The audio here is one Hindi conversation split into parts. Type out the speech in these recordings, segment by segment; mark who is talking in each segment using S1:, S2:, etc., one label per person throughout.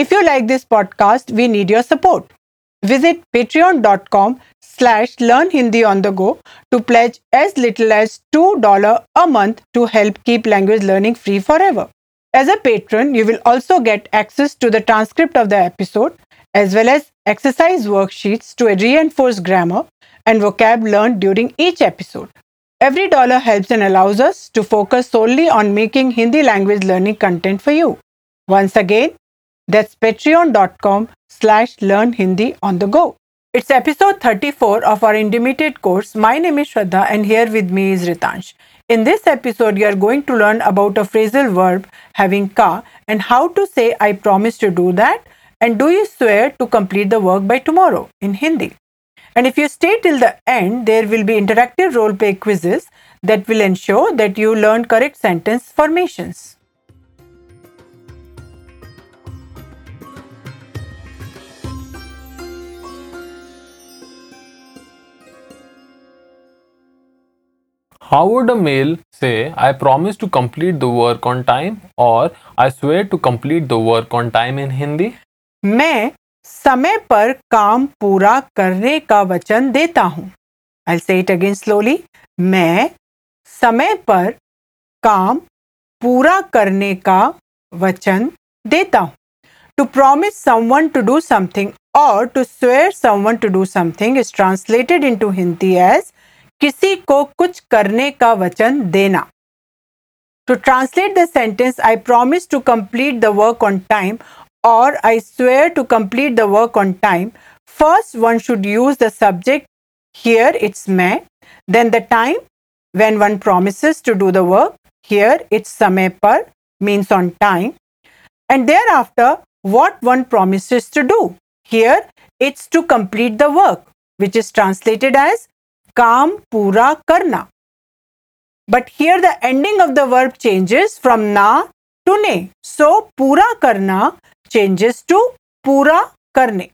S1: If you like this podcast, we need your support. Visit patreon.com slash learn Hindi on the go to pledge as little as $2 a month to help keep language learning free forever. As a patron, you will also get access to the transcript of the episode as well as exercise worksheets to reinforce grammar and vocab learned during each episode. Every dollar helps and allows us to focus solely on making Hindi language learning content for you. Once again, that's patreon.com slash learn Hindi on the go. It's episode 34 of our intermediate course. My name is Shraddha and here with me is Ritansh. In this episode, you are going to learn about a phrasal verb having ka and how to say I promise to do that and do you swear to complete the work by tomorrow in Hindi. And if you stay till the end, there will be interactive role play quizzes that will ensure that you learn correct sentence formations.
S2: How would a male say, I promise to complete the work on time or I swear to complete the work on time in Hindi?
S1: मैं समय पर काम पूरा करने का वचन देता हूँ। आई से इट अगेन स्लोली मैं समय पर काम पूरा करने का वचन देता हूँ। To promise someone to do something और to swear someone to do something is translated into Hindi as किसी को कुछ करने का वचन देना to translate the sentence I promise to complete the work on time or I swear to complete the work on time, first one should use the subject. Here it's may. Then the time when one promises to do the work. Here it's samay par means on time. And thereafter what one promises to do. Here it's to complete the work which is translated as काम पूरा करना। But here the ending of the verb changes from ना टू ने सो पूरा करना चेंजेस टू पूरा करने।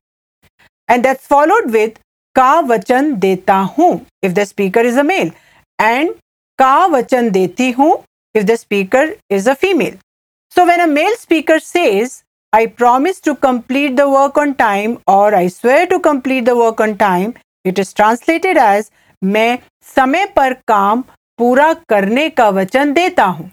S1: एंड दैट्स फॉलोड विद का वचन देता हूँ if the speaker is a male and का वचन देती हूँ if the speaker is a female so when a male speaker says I promise to complete the work on time और I swear to complete the work on time it is translated as मैं समय पर काम पूरा करने का वचन देता हूँ।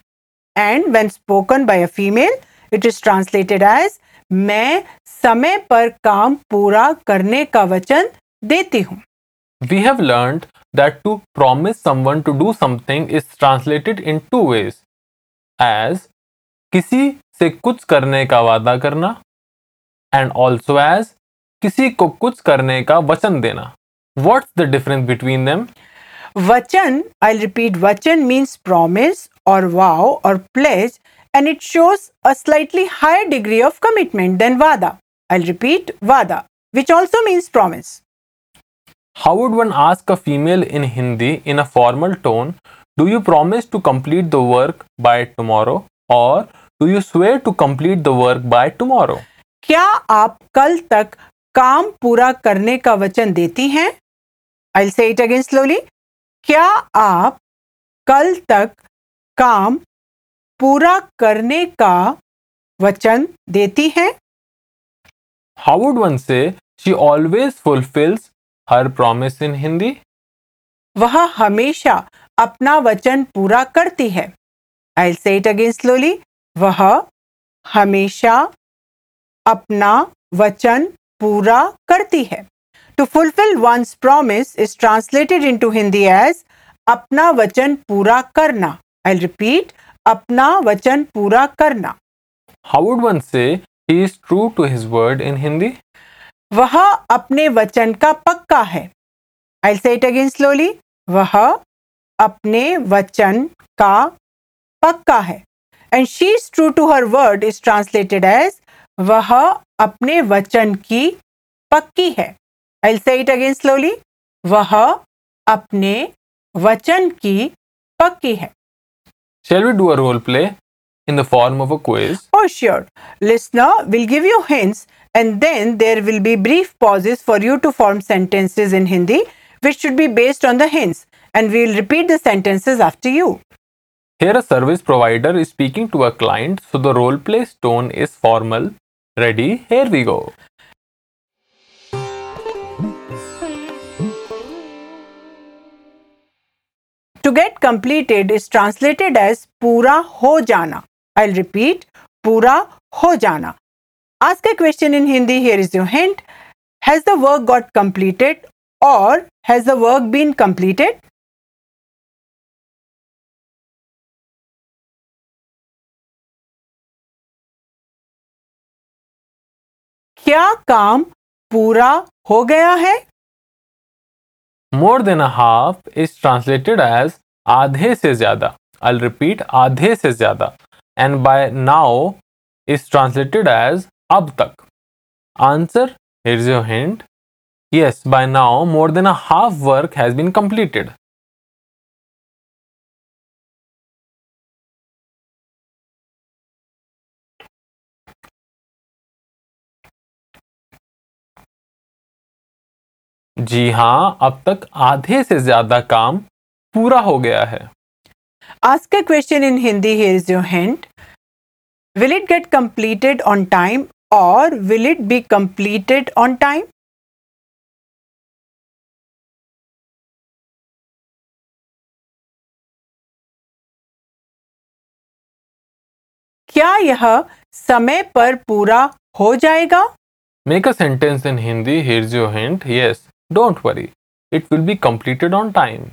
S1: And when spoken by a female it is translated as मैं समय पर काम पूरा करने का वचन देती हूँ।
S2: We have learn that to promise someone to do something is translated in two ways as किसी से कुछ करने का वादा करना एंड ऑल्सो एज किसी को कुछ करने का वचन देना। What's the difference between them?
S1: Vachan, I'll repeat, Vachan means promise or vow or pledge and it shows a slightly higher degree of commitment than Vada. I'll repeat Vada, which also means promise.
S2: How would one ask a female in Hindi in a formal tone, Do you promise to complete the work by tomorrow? Or do you swear to complete the work by tomorrow?
S1: क्या आप कल तक काम पूरा करने का वचन देती हैं आई से इट अगेन स्लोली क्या आप कल तक काम पूरा करने का वचन देती हैं?
S2: How would one say she always fulfills her promise in Hindi?
S1: वह हमेशा अपना वचन पूरा करती है। आई से इट अगेन स्लोली वह हमेशा अपना वचन पूरा करती है। To fulfil one's promise is translated into Hindi as अपना वचन पूरा करना आई रिपीट अपना वचन पूरा करना
S2: How would one say he is true to his word in Hindi?
S1: वह अपने वचन का पक्का है आई से इट अगेन स्लोली वह अपने वचन का पक्का है and she is true to her word is translated as वह अपने वचन की पक्की है आई से इट अगेन स्लोली वह अपने वचन की पक्की है
S2: Shall we do a role play in the form of a quiz?
S1: Oh, sure. Listener will give you hints and then there will be brief pauses for you to form sentences in Hindi which should be based on the hints and we will repeat the sentences after you.
S2: Here, a service provider is speaking to a client, so the role play tone is formal, Ready? Here we go.
S1: To get completed is translated as पूरा हो जाना। आई विल रिपीट पूरा हो जाना। आज का question in Hindi here is you hint has the work got completed और has the work been completed क्या काम पूरा हो गया है?
S2: more than a half is translated as adhe se zyada. I'll repeat adhe se zyada. And by now is translated as ab tak. Answer here's your hint. Yes, by now more than a half work has been completed. जी हाँ अब तक आधे से ज़्यादा काम पूरा हो गया है।
S1: Ask question in Hindi is your hint will it get completed on time और will it be completed on time क्या यह समय पर पूरा हो जाएगा?
S2: Make a sentence in Hindi here's you hint yes don't worry. It will be completed on time.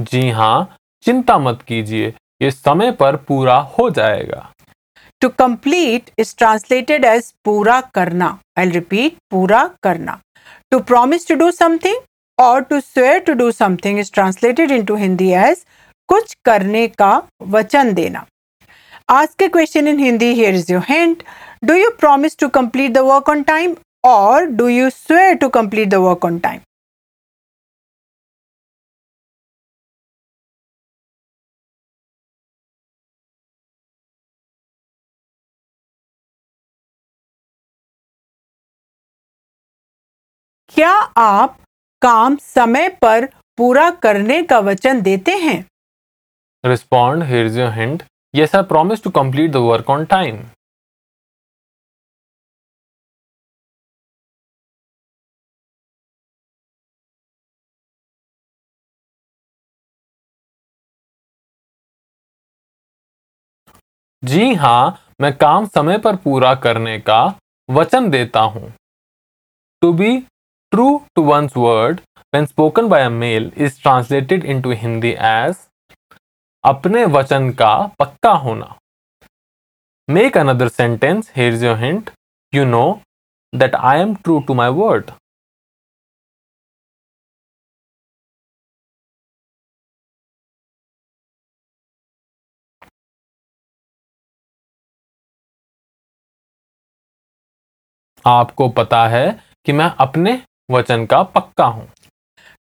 S2: जी हाँ चिंता मत कीजिए ये समय पर पूरा हो जाएगा
S1: To complete is translated as पूरा करना. I'll repeat, पूरा करना. To promise to do something or to swear to do something is translated into Hindi as कुछ करने का वचन देना। आज के question in Hindi here is your hint do you promise to complete the work on time और do you swear to complete the work on time क्या आप काम समय पर पूरा करने का वचन देते हैं?
S2: respond, here's your hint. Yes, i promise to complete the work on time. जी हाँ मैं काम समय पर पूरा करने का वचन देता हूँ। To be true to one's word when spoken by a male is translated into Hindi as अपने वचन का पक्का होना। Make another sentence here your hint you know that I am true to my word आपको पता है कि मैं अपने वचन का पक्का हूँ।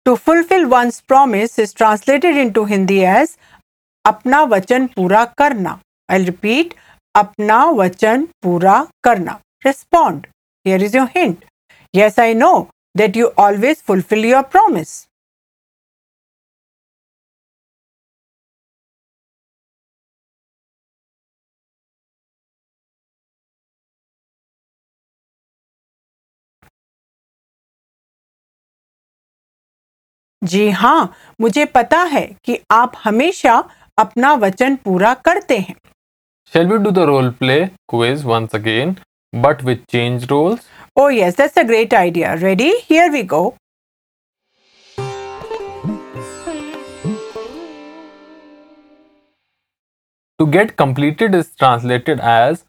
S1: To fulfil one's promise is translated into Hindi as अपना वचन पूरा करना। आई रिपीट अपना वचन पूरा करना। Respond here is your hint yes I know that you always fulfil your promise जी हाँ मुझे पता है कि आप हमेशा अपना वचन पूरा करते हैं
S2: Shall we do the role play quiz once again, but with changed roles?
S1: Oh, yes, that's a great idea. Ready? Here we go.
S2: To get completed is translated as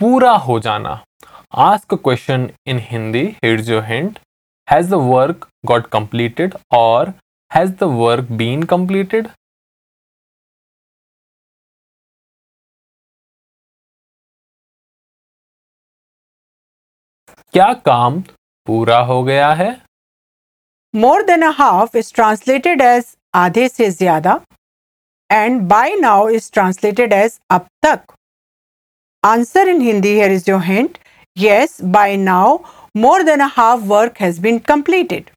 S2: पूरा हो जाना. Ask a question in Hindi. Here's your hint. Has the work got completed or has the work been completed? क्या काम पूरा हो गया है?
S1: More than a half is translated as आधे से ज़्यादा and by now is translated as अब तक। Answer in Hindi here is your hint yes by now more than a half work has been completed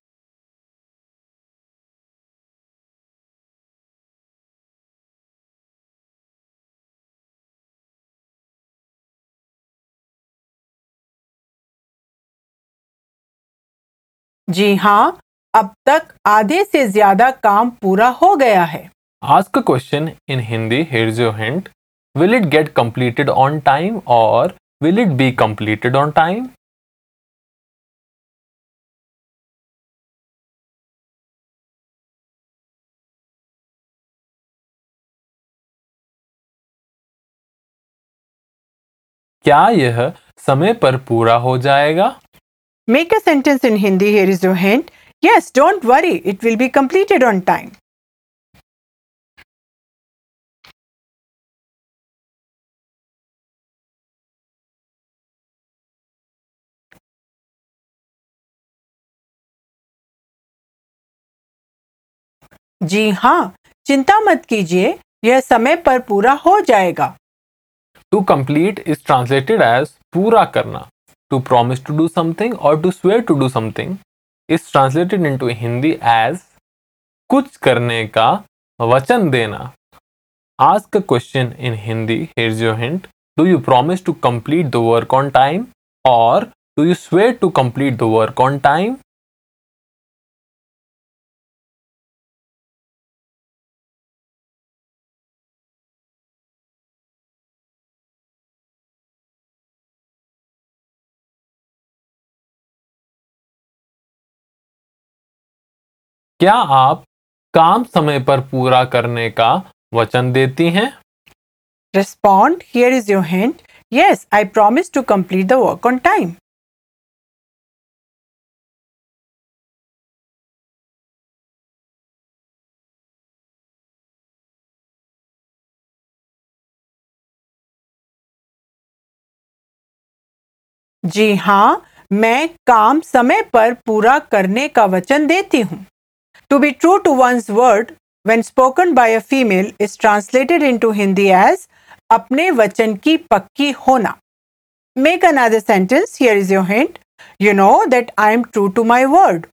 S1: जी हाँ अब तक आधे से ज़्यादा काम पूरा हो गया है।
S2: Ask question in Hindi here's your hint will it get completed on time और will it be completed on time क्या यह समय पर पूरा हो जाएगा?
S1: Make a sentence in Hindi. Here is your hint. Yes, don't worry, it will be completed on time. जी हाँ चिंता मत कीजिए यह समय पर पूरा हो जाएगा
S2: To complete is translated as पूरा करना. To promise to do something or to swear to do something is translated into Hindi as कुछ करने का वचन देना. Ask a question in Hindi. Here's your hint. Do you promise to complete the work on time or do you swear to complete the work on time? क्या आप काम समय पर पूरा करने का वचन देती हैं
S1: Respond. Here is your hint. Yes, I promise to complete the work on time. जी हाँ मैं काम समय पर पूरा करने का वचन देती हूँ To be true to one's word when spoken by a female is translated into Hindi as अपने वचन की पक्की होना. Make another sentence. Here is your hint. You know that I am true to my word.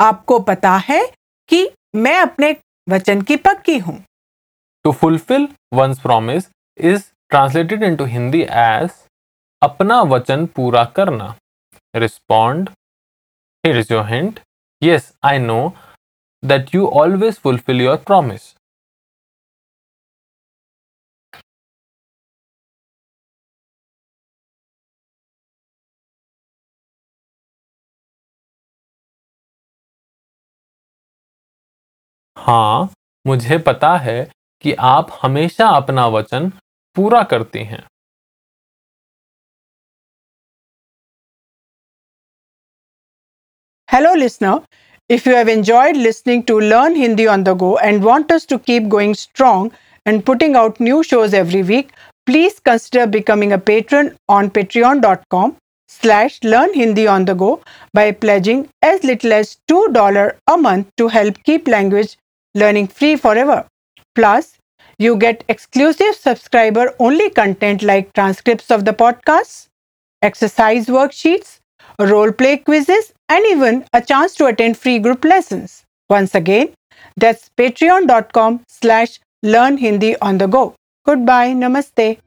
S1: आपको पता है कि मैं अपने वचन की पक्की हूं
S2: To fulfill one's promise is translated into Hindi as अपना वचन पूरा करना. Respond. Here is your hint. Yes, I know that you always fulfill your promise. हाँ मुझे पता है कि आप हमेशा अपना वचन पूरा करती हैं
S1: Hello, listener. If you have enjoyed listening to Learn Hindi on the Go and want us to keep going strong and putting out new shows every week, please consider becoming a patron on patreon.com slash learn Hindi on the go by pledging as little as $2 a month to help keep language learning free forever. Plus, you get exclusive subscriber only content like transcripts of the podcasts, exercise worksheets, role play quizzes, and even a chance to attend free group lessons. Once again, that's patreon.com slash learn Hindi on the go. Goodbye. Namaste.